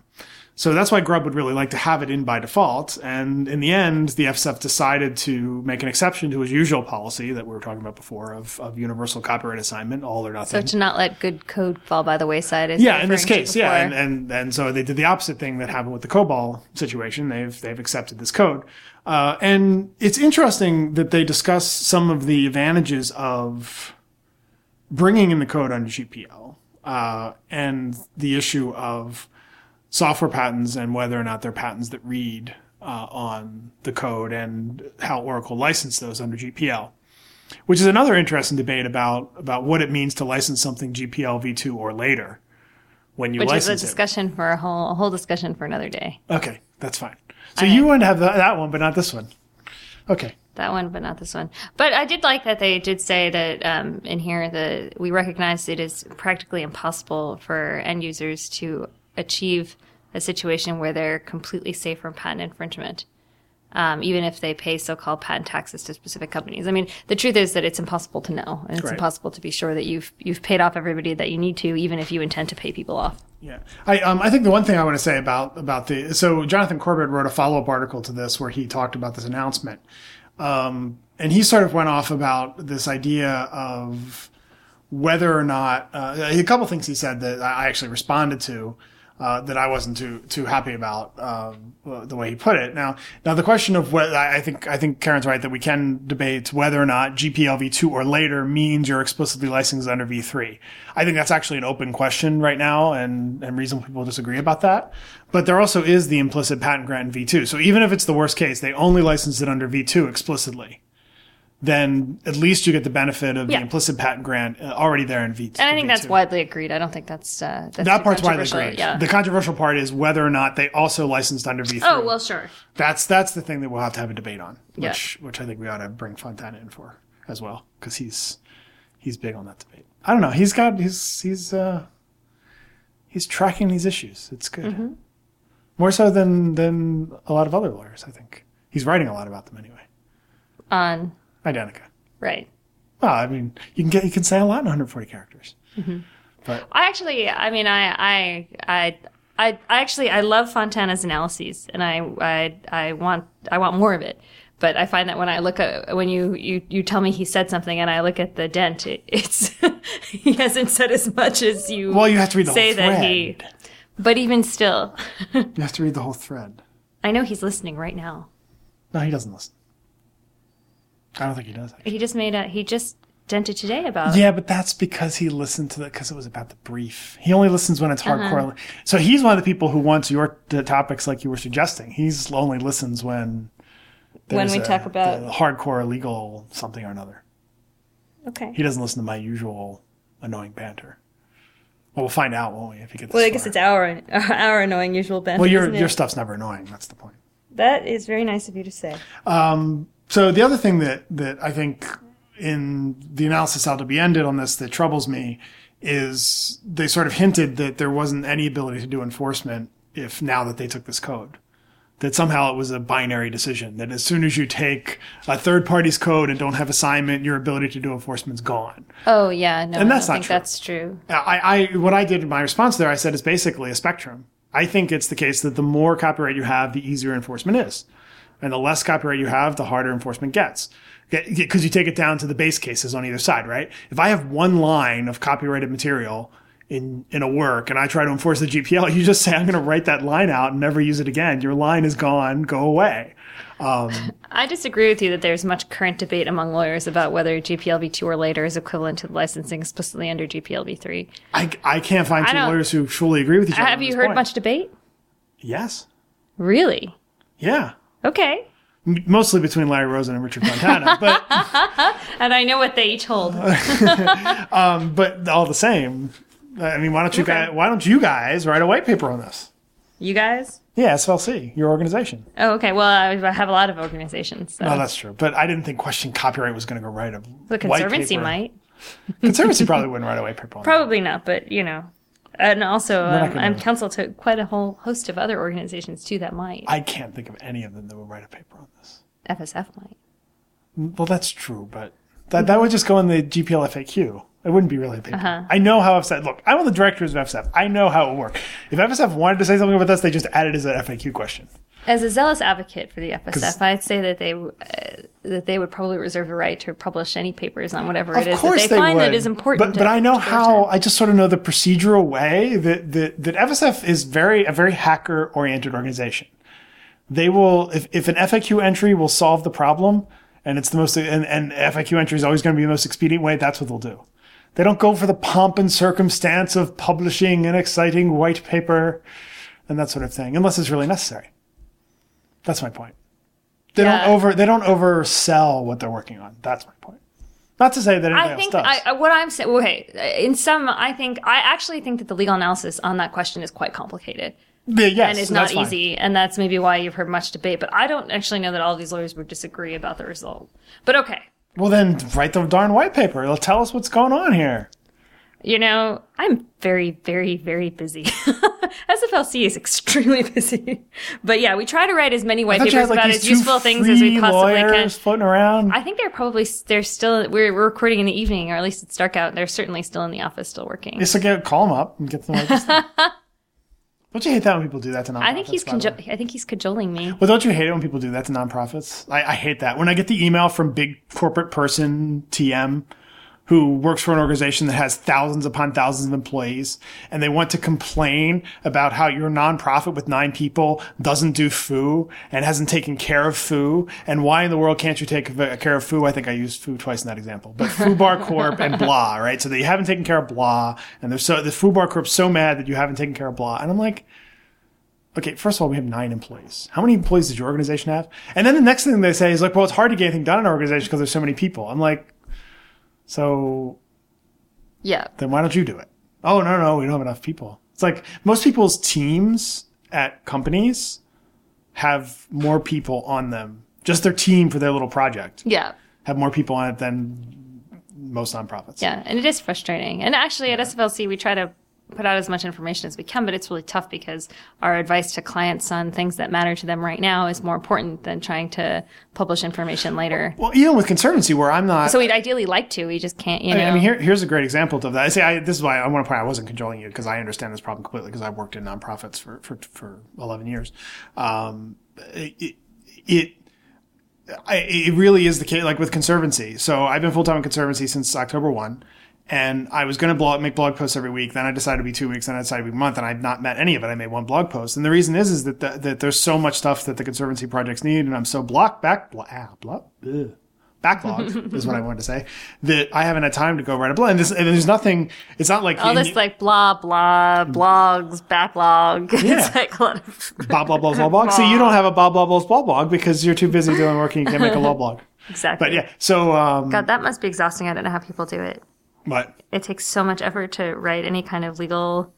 S2: So that's why Grub would really like to have it in by default. And in the end, the FSF decided to make an exception to his usual policy that we were talking about before of, of universal copyright assignment, all or nothing.
S1: so to not let good code fall by the wayside. Is
S2: yeah, in this case, yeah, and, and and so they did the opposite thing that happened with the COBOL situation. They've they've accepted this code, uh, and it's interesting that they discuss some of the advantages of bringing in the code under GPL uh, and the issue of software patents and whether or not they're patents that read uh, on the code and how Oracle licensed those under GPL, which is another interesting debate about about what it means to license something GPL v2 or later when you
S1: which is a
S2: license it.
S1: discussion for a whole a whole discussion for another day.
S2: Okay, that's fine. So you want to have that, that one, but not this one. Okay.
S1: That one, but not this one. But I did like that they did say that um, in here that we recognize it is practically impossible for end users to achieve a situation where they're completely safe from patent infringement, um, even if they pay so-called patent taxes to specific companies. I mean, the truth is that it's impossible to know, and it's
S2: Right.
S1: impossible to be sure that you've you've paid off everybody that you need to, even if you intend to pay people off.
S2: Yeah, I um I think the one thing I want to say about about the so Jonathan Corbet wrote a follow up article to this where he talked about this announcement, um and he sort of went off about this idea of whether or not uh, a couple things he said that I actually responded to. Uh, that I wasn't too too happy about um, the way he put it. Now, now the question of whether I think I think Karen's right that we can debate whether or not GPL v2 or later means you're explicitly licensed under v3. I think that's actually an open question right now, and and reasonable people disagree about that. But there also is the implicit patent grant in v2. So even if it's the worst case, they only license it under v2 explicitly. Then at least you get the benefit of
S1: Yeah.
S2: the implicit patent grant uh, already there in v2.
S1: And I think that's
S2: V2
S1: widely agreed. I don't think that's uh, that's
S2: that part's widely agreed.
S1: Yeah.
S2: The controversial part is whether or not they also licensed under V3.
S1: oh well, sure.
S2: that's that's the thing that we'll have to have a debate on,
S1: Yeah.
S2: which which I think we ought to bring Fontana in for as well because he's he's big on that debate. I don't know. He's got he's he's uh he's tracking these issues. It's good.
S1: Mm-hmm.
S2: More so than than a lot of other lawyers. I think he's writing a lot about them anyway.
S1: On
S2: Identi.ca.
S1: right.
S2: Well, I mean, you can get you can say a lot in 140 characters. Mm-hmm. But
S1: I actually, I mean, I, I, I, I, I actually, I love Fontana's analyses, and I, I, I want, I want more of it. But I find that when I look at when you you you tell me he said something, and I look at the dent, it, it's <laughs> he hasn't said as much as you.
S2: well, you have to read the
S1: say
S2: whole thread.
S1: that he. But even still, <laughs>
S2: You have to read the whole thread.
S1: I know he's listening right now.
S2: No, he doesn't listen. I don't think he does. Actually.
S1: He just made a he just dented today about
S2: Yeah, but that's because he listened to the because it was about the brief. He only listens when it's
S1: Uh-huh.
S2: hardcore. So he's one of the people who wants your the topics like you were suggesting. He's only listens when
S1: when we
S2: a-
S1: talk about
S2: the hardcore legal something or another.
S1: okay.
S2: He doesn't listen to my usual annoying banter. Well, we'll find out, won't we? If he gets.
S1: Well, I guess
S2: far.
S1: it's our our annoying usual banter.
S2: well, your your stuff's never annoying. That's the point.
S1: that is very nice of you to say.
S2: Um, so the other thing that that I think in the analysis out to be ended on this that troubles me is they sort of hinted that there wasn't any ability to do enforcement if now that they took this code. That somehow it was a binary decision. That as soon as you take a third party's code and don't have assignment, your ability to do enforcement's gone.
S1: Oh yeah, no,
S2: And
S1: I
S2: that's
S1: don't
S2: not
S1: think
S2: true.
S1: that's true.
S2: I, I what I did in my response there, I said it's basically a spectrum. I think it's the case that the more copyright you have, the easier enforcement is, and the less copyright you have, the harder enforcement gets. Because you take it down to the base cases on either side, right? If I have one line of copyrighted material in in a work and I try to enforce the GPL, <laughs> you just say I'm going to write that line out and never use it again. Your line is gone. Go away.
S1: Um, <laughs> I disagree with you that there's much current debate among lawyers about whether GPL v2 or later is equivalent to licensing explicitly under GPL v3.
S2: I, I can't find
S1: I
S2: two lawyers who fully agree with each other.
S1: Have you heard
S2: point.
S1: much debate?
S2: Yes.
S1: Really?
S2: Yeah.
S1: Okay.
S2: Mostly between Larry Rosen and Richard Fontana, but <laughs>
S1: And I know what they each hold. <laughs>
S2: Um, but all the same, I mean, why don't you
S1: Okay.
S2: guys? Why don't you guys write a white paper on this?
S1: You guys?
S2: Yeah, SLC, your organization.
S1: Oh, okay. Well, I have a lot of organizations. So.
S2: Oh, that's true. But I didn't think question copyright was going to go write a
S1: the Conservancy might.
S2: Conservancy probably wouldn't write a white paper on that.
S1: Probably not, but you know. And also, um, I'm counsel to quite a whole host of other organizations too that might.
S2: I can't think of any of them that would write a paper on this.
S1: FSF might.
S2: Well, that's true, but that that would just go in the GPL FAQ. It wouldn't be really a paper.
S1: Uh-huh.
S2: I know how FSF. Look, I'm one of the directors of FSF. I know how it would work. If FSF wanted to say something about this, they just add it as an FAQ question.
S1: As a zealous advocate for the FSF, I'd say that they uh, that they would probably reserve the right to publish any papers on whatever it is that they, find that is important.
S2: But, but I know how. I just sort of know the procedural way that that, that FSF is very a very hacker oriented organization. They will if, if an FAQ entry will solve the problem, and it's the most and, and FAQ entry is always going to be the most expedient way. That's what they'll do. They don't go for the pomp and circumstance of publishing an exciting white paper and that sort of thing, unless it's really necessary. That's my point. They
S1: Yeah.
S2: don't over they don't oversell what they're working on. That's my point. Not to say that
S1: I think. I, what I'm saying. Okay, in some, I think I actually think that the legal analysis on that question is quite complicated
S2: Yeah, yes,
S1: and it's not
S2: that's fine.
S1: easy, and that's maybe why you've heard much debate. But I don't actually know that all these lawyers would disagree about the result. But okay,
S2: Well, then write the darn white paper. It'll tell us what's going on here.
S1: You know, I'm very, very, very busy. <laughs> SFLC is extremely <laughs> busy. But yeah, we try to write as many white
S2: I thought you
S1: papers
S2: had like
S1: about as useful things as we possibly can.
S2: floating around.
S1: I think they're probably they're still we're, we're recording in the evening, or at least it's dark out. They're certainly still in the office, still working.
S2: Just get call them up and get them. Like <laughs> don't you hate that when people do that to nonprofits?
S1: I think he's
S2: by the way?
S1: conjo- I think he's cajoling me.
S2: Well, don't you hate it when people do that to nonprofits? I, I hate that. When I get the email from big corporate person, TM, who works for an organization that has thousands upon thousands of employees, and they want to complain about how your nonprofit with nine people doesn't do foo and hasn't taken care of foo, and why in the world can't you take care of foo? I think I used foo twice in that example, but Foo Bar Corp and blah, <laughs> right? So you haven't taken care of blah, and they're so the Foo Bar Corp's so mad that you haven't taken care of blah, and I'm like. Okay, first of all, we have nine employees. How many employees does your organization have? And then the next thing they say is like, well, it's hard to get anything done in our organization because there's so many people. I'm like, so
S1: Yeah,
S2: then why don't you do it? Oh, no, no, we don't have enough people. It's like most people's teams at companies have more people on them. Just their team for their little project
S1: yeah,
S2: have more people on it than most nonprofits.
S1: yeah, and it is frustrating. And actually, at SFLC, we try to put out as much information as we can, but it's really tough because our advice to clients on things that matter to them right now is more important than trying to publish information later.
S2: Well, even with Conservancy, where I'm not.
S1: So we'd ideally like to, we just can't. You know,
S2: I mean, here, here's a great example of that. I say I, this is why I want to point out I wasn't controlling you because I understand this problem completely because I've worked in nonprofits for for, for 11 years. Um, it, it I, it really is the case, like with Conservancy. So I've been full time in Conservancy since October 1. And I was going to blog, make blog posts every week. Then I decided to be two weeks. Then I decided to be a month. And I've not met any of it. I made one blog post. And the reason is, is that, the, that there's so much stuff that the Conservancy projects need. And I'm so blocked back, blah, ah, blah, ugh backlogged <laughs> is what I wanted to say. That I haven't had time to go write a blog. And, this, and there's nothing. It's not like
S1: all this
S2: you-
S1: like blah blah blogs backlog. <laughs>
S2: Yeah.
S1: it's like a lot of
S2: blah blah blah blah blog. See, you don't have a blah blah blah blah blog because you're too busy doing work and you can't make a law blog. <laughs>
S1: exactly.
S2: But yeah, so um,
S1: God, that must be exhausting. I don't know how people do it.
S2: But
S1: It takes so much effort to write any kind of legal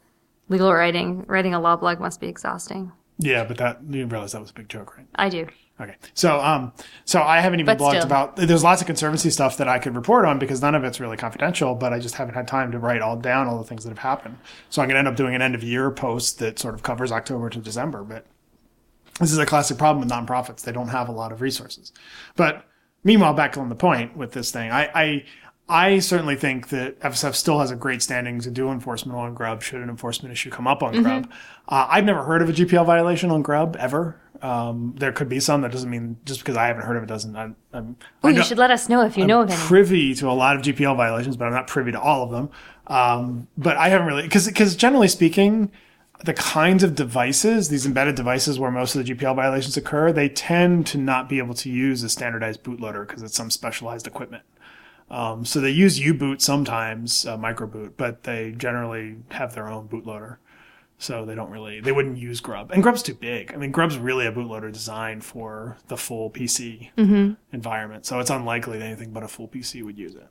S1: legal writing. Writing a law blog must be exhausting.
S2: yeah, but that you realize that was a big joke, right?
S1: I do.
S2: Okay. So, um, so I haven't even
S1: But
S2: blogged
S1: still.
S2: about, there's lots of conservancy stuff that I could report on because none of it's really confidential, but I just haven't had time to write all down all the things that have happened. So I'm going to end up doing an end of year post that sort of covers October to December, but this is a classic problem with nonprofits. They don't have a lot of resources. But meanwhile, back on the point with this thing, I, I, I certainly think that FSF still has a great standing to do enforcement on Grub should an enforcement issue come up on Grub. Uh, I've never heard of a GPL violation on Grub ever. Um, there could be some. That doesn't mean just because I haven't heard of it doesn't. I'm, I'm,
S1: Oh,
S2: I
S1: you should let us know if you know of any.
S2: privy to a lot of GPL violations, but I'm not privy to all of them. Um, but I haven't really because because generally speaking, the kinds of devices, these embedded devices where most of the GPL violations occur, they tend to not be able to use a standardized bootloader because it's some specialized equipment. Um, so they use U-boot sometimes, uh, microboot, but they generally have their own bootloader. So they don't really, they wouldn't use Grub. And Grub's too big. I mean, Grub's really a bootloader designed for the full PC environment. So it's unlikely that anything but a full PC would use it.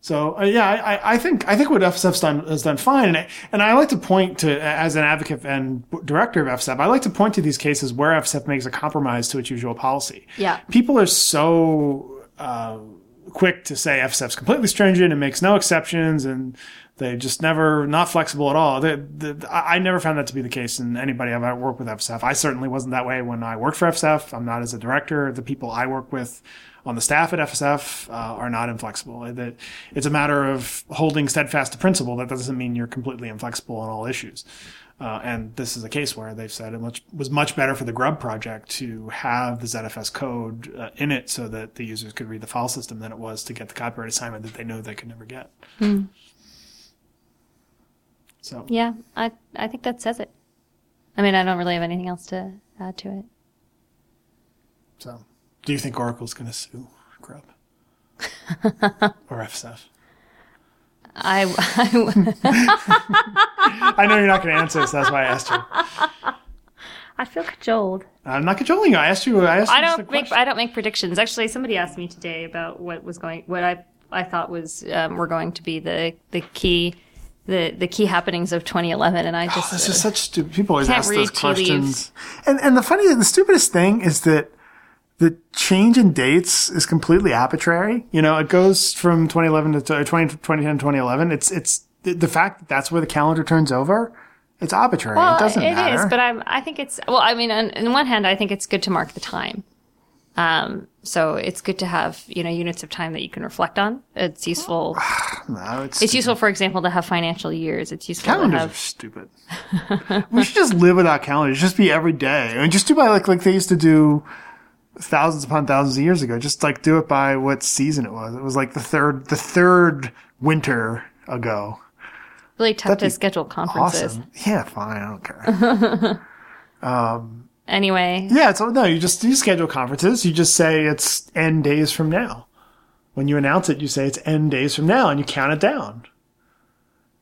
S2: So uh, yeah, I, I- I think I think what FSF's done has done fine, and I, and I like to point to as an advocate and director of FSF, I like to point to these cases where FSF makes a compromise to its usual policy.
S1: Yeah.
S2: people are so uh, quick to say FSF's completely stringent and makes no exceptions, and they just never not flexible at all. The, the, I never found that to be the case in anybody I've ever worked with FSF. I certainly wasn't that way when I worked for FSF. I'm not as a director. The people I work with on the staff at FSF uh, are not inflexible. That it's a matter of holding steadfast to principle. That doesn't mean you're completely inflexible on all issues. Uh, and this is a case where they've said it much, was much better for the Grub project to have the ZFS code uh, in it so that the users could read the file system than it was to get the copyright assignment that they know they could never get. So
S1: Yeah, I I think that says it. I mean, I don't really have anything else to add to it.
S2: So, do you think Oracle's going to sue Grub <laughs> or FSF?
S1: I, I <laughs>
S2: I know you're not going to answer this. That's why I asked you.
S1: I feel cajoled.
S2: I'm not cajoling you. I asked you. I asked
S1: I
S2: you just
S1: don't make
S2: question.
S1: I don't make predictions. Actually, somebody asked me today about what was going what I I thought was um, were going to be the the key the the key happenings of 2011, and I just
S2: This is such stupid. People always ask
S1: read
S2: those
S1: tea
S2: questions. And and the funny, the stupidest thing is that the change in dates is completely arbitrary. You know, it goes from 2011 to uh, 20, 2010, 2011. It's it's the- fact that that's where the calendar turns over. It's arbitrary.
S1: well,
S2: it doesn't
S1: it
S2: matter.
S1: is, but I'm I think it's well. I mean, on, on one hand, I think it's good to mark the time. Um, so it's good to have you know units of time that you can reflect on. It's useful. <sighs>
S2: no, it's,
S1: It's useful, for example, to have financial years. It's useful
S2: calendars
S1: to
S2: are stupid. we should just live without calendars. Just be every day. I mean, just do by like like they used to do thousands upon thousands of years ago. Just like do it by what season it was. It was like the third the third winter ago.
S1: really tough
S2: That'd
S1: to schedule conferences.
S2: Awesome. Yeah, fine. I don't care. <laughs>
S1: um, Anyway,
S2: yeah, so no, you just you schedule conferences. You just say it's n days from now. When you announce it, you say it's n days from now, and you count it down.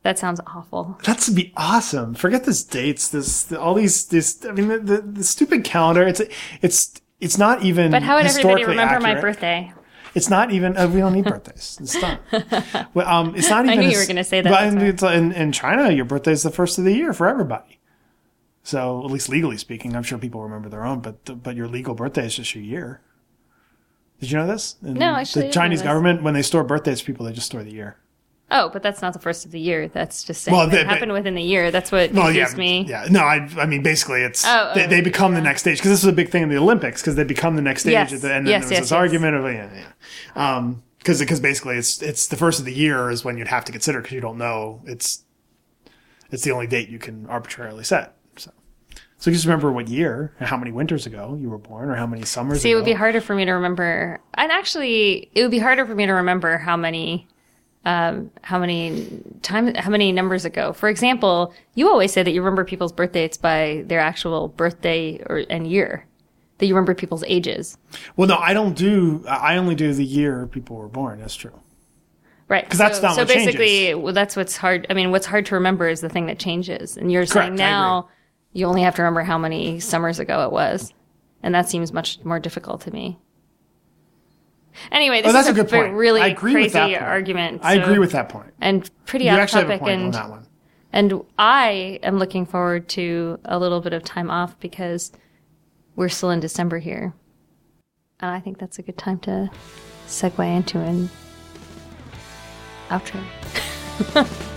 S1: that sounds awful.
S2: That's be awesome. Forget this dates. This all these this. I mean, the, the, the stupid calendar. It's it's it's not even.
S1: But how would everybody remember my birthday?
S2: It's not even. Uh, we don't need birthdays. It's done. <laughs> well, um, it's not
S1: I
S2: even.
S1: knew you were gonna say that,
S2: But in, it's, in, in China, your birthday is the first of the year for everybody. So at least legally speaking, I'm sure people remember their own. But but your legal birthday is just your year. Did you know this? In
S1: No, actually, I
S2: the Chinese government when they store birthdays, for people they just store the year.
S1: Oh, but that's not the first of the year. That's just saying
S2: Well,
S1: that
S2: they-
S1: it happened within the year. That's what
S2: Well,
S1: confused
S2: yeah,
S1: me.
S2: yeah. No, I, I mean, basically, it's
S1: Oh,
S2: they,
S1: oh,
S2: they become the next stage because this was a big thing in the Olympics because they become the next stage
S1: Yes,
S2: at the end.
S1: yes,
S2: there was
S1: yes,
S2: this
S1: yes.
S2: argument of yeah, yeah. Um, because because basically it's it's the first of the year is when you'd have to consider because you don't know it's it's the only date you can arbitrarily set. So so just remember what year and how many winters ago you were born or how many summers.
S1: See, it would be harder for me to remember. And actually, it would be harder for me to remember how many, um, how many time, how many numbers ago. For example, you always say that you remember people's birth dates by their actual birthday or and year. That you remember people's ages,
S2: Well, no, I don't do. I only do the year people were born. That's true.
S1: right?
S2: 'Cause that's
S1: so,
S2: not
S1: so
S2: what
S1: basically, well, that's what's hard. I mean, what's hard to remember is the thing that changes. And you're saying
S2: Correct, I
S1: now you only have to remember how many summers ago it was, and that seems much more difficult to me. Anyway, this
S2: Oh, that's
S1: is
S2: a good point.
S1: really crazy
S2: point.
S1: argument.
S2: I agree with that point.
S1: and pretty
S2: You
S1: off
S2: actually have a
S1: topic,
S2: on
S1: and
S2: that one.
S1: and I am looking forward to a little bit of time off because we're still in December here. And I think that's a good time to segue into an outro. <laughs>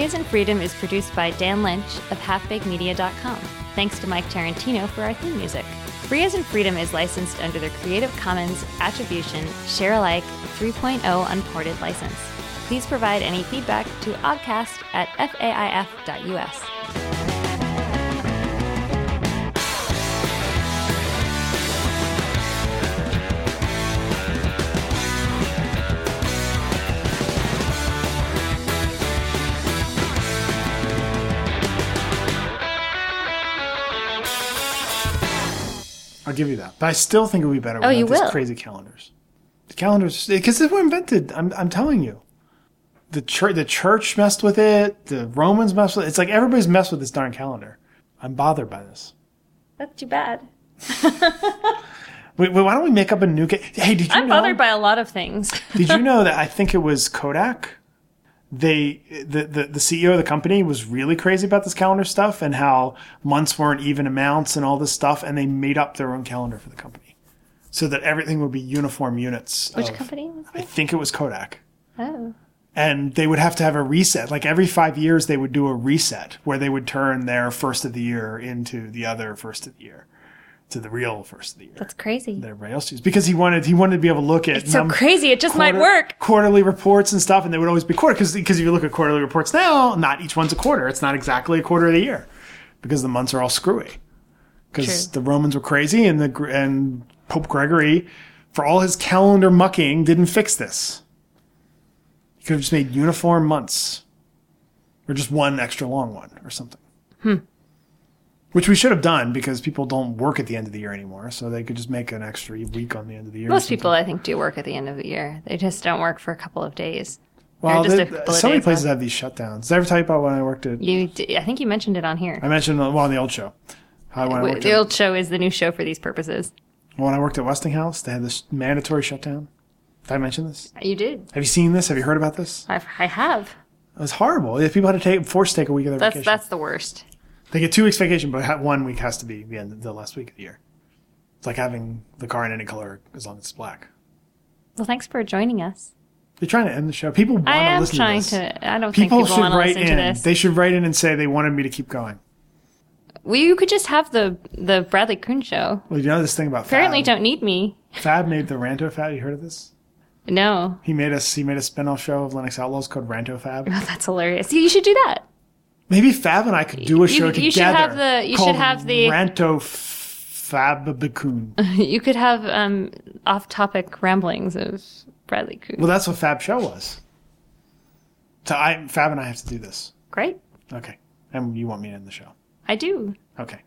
S1: Free as in Freedom is produced by Dan Lynch of halfbakemedia.com. Thanks to Mike Tarantino for our theme music. Free as in Freedom is licensed under the Creative Commons Attribution Share Alike 3.0 Unported license. Please provide any feedback to oggcast at faif.us.
S2: I'll give you that. But I still think it would be better
S1: Oh,
S2: without
S1: you
S2: these
S1: will?
S2: crazy calendars. The calendars, because they were invented. I'm, I'm telling you. The church, the church messed with it. The Romans messed with it. It's like everybody's messed with this darn calendar. I'm bothered by this.
S1: That's too bad.
S2: Wait, wait, why don't we make up a new? Ca- hey, did you
S1: I'm
S2: know?
S1: bothered by a lot of things.
S2: did you <laughs> know that I think it was Kodak? They the, the the CEO of the company was really crazy about this calendar stuff and how months weren't even amounts and all this stuff, and they made up their own calendar for the company so that everything would be uniform units.
S1: Which
S2: of-
S1: company was
S2: I think it was Kodak.
S1: Oh.
S2: and they would have to have a reset. Like every five years, they would do a reset where they would turn their first of the year into the other first of the year, to the real first of the year
S1: That's crazy.
S2: that everybody else uses. Because he wanted he wanted to be able to look at
S1: It's so crazy. It just might work.
S2: quarterly reports and stuff, and they would always be quarter. Because because if you look at quarterly reports now, not each one's a quarter. It's not exactly a quarter of the year because the months are all screwy. Because the Romans were crazy, and the and Pope Gregory, for all his calendar mucking, didn't fix this. He could have just made uniform months, or just one extra long one, or something.
S1: Hmm.
S2: Which we should have done because people don't work at the end of the year anymore, so they could just make an extra week on the end of the year.
S1: Most people, I think, do work at the end of the year. They just don't work for a couple of days.
S2: Well,
S1: just
S2: the-
S1: a couple of
S2: so many places have these shutdowns. Did I ever tell you about when I worked at?
S1: You, I think you mentioned it on here.
S2: I mentioned well on the old show. How when I
S1: W-
S2: worked
S1: The
S2: at,
S1: old show is the new show for these purposes.
S2: when I worked at Westinghouse, they had this mandatory shutdown. Did I mention this?
S1: You did.
S2: Have you seen this? Have you heard about this?
S1: I, I have.
S2: It was horrible. People had to take forced to take a week of their
S1: That's
S2: vacation.
S1: that's the worst.
S2: They get two weeks vacation, but one week has to be the end, the last week of the year. It's like having the car in any color as long as it's black.
S1: Well, thanks for joining us.
S2: They're trying to end the show. People want
S1: I
S2: to listen
S1: trying
S2: to this.
S1: to. I don't
S2: People
S1: think people
S2: should
S1: want to
S2: write
S1: listen to
S2: in.
S1: this.
S2: They should write in and say they wanted me to keep going.
S1: well, you could just have the the Bradley Kuhn show.
S2: Well, you know this thing about
S1: Apparently,
S2: Fab?
S1: don't need me.
S2: Fab made the Ranto Fab. You heard of this?
S1: No,
S2: He made us. He made a spin-off show of Linux Outlaws called Ranto Fab. <laughs>
S1: that's hilarious. You should do that.
S2: Maybe Fab and I could do a show
S1: you
S2: together.
S1: should have the- you should have the-
S2: Ranto Fab Bakun. <laughs>
S1: You could have um, off-topic ramblings of Bradley Kuhn.
S2: well, that's what Fab show was. So I, Fab and I have to do this.
S1: Great,
S2: Okay, and you want me in the show?
S1: I do.
S2: Okay.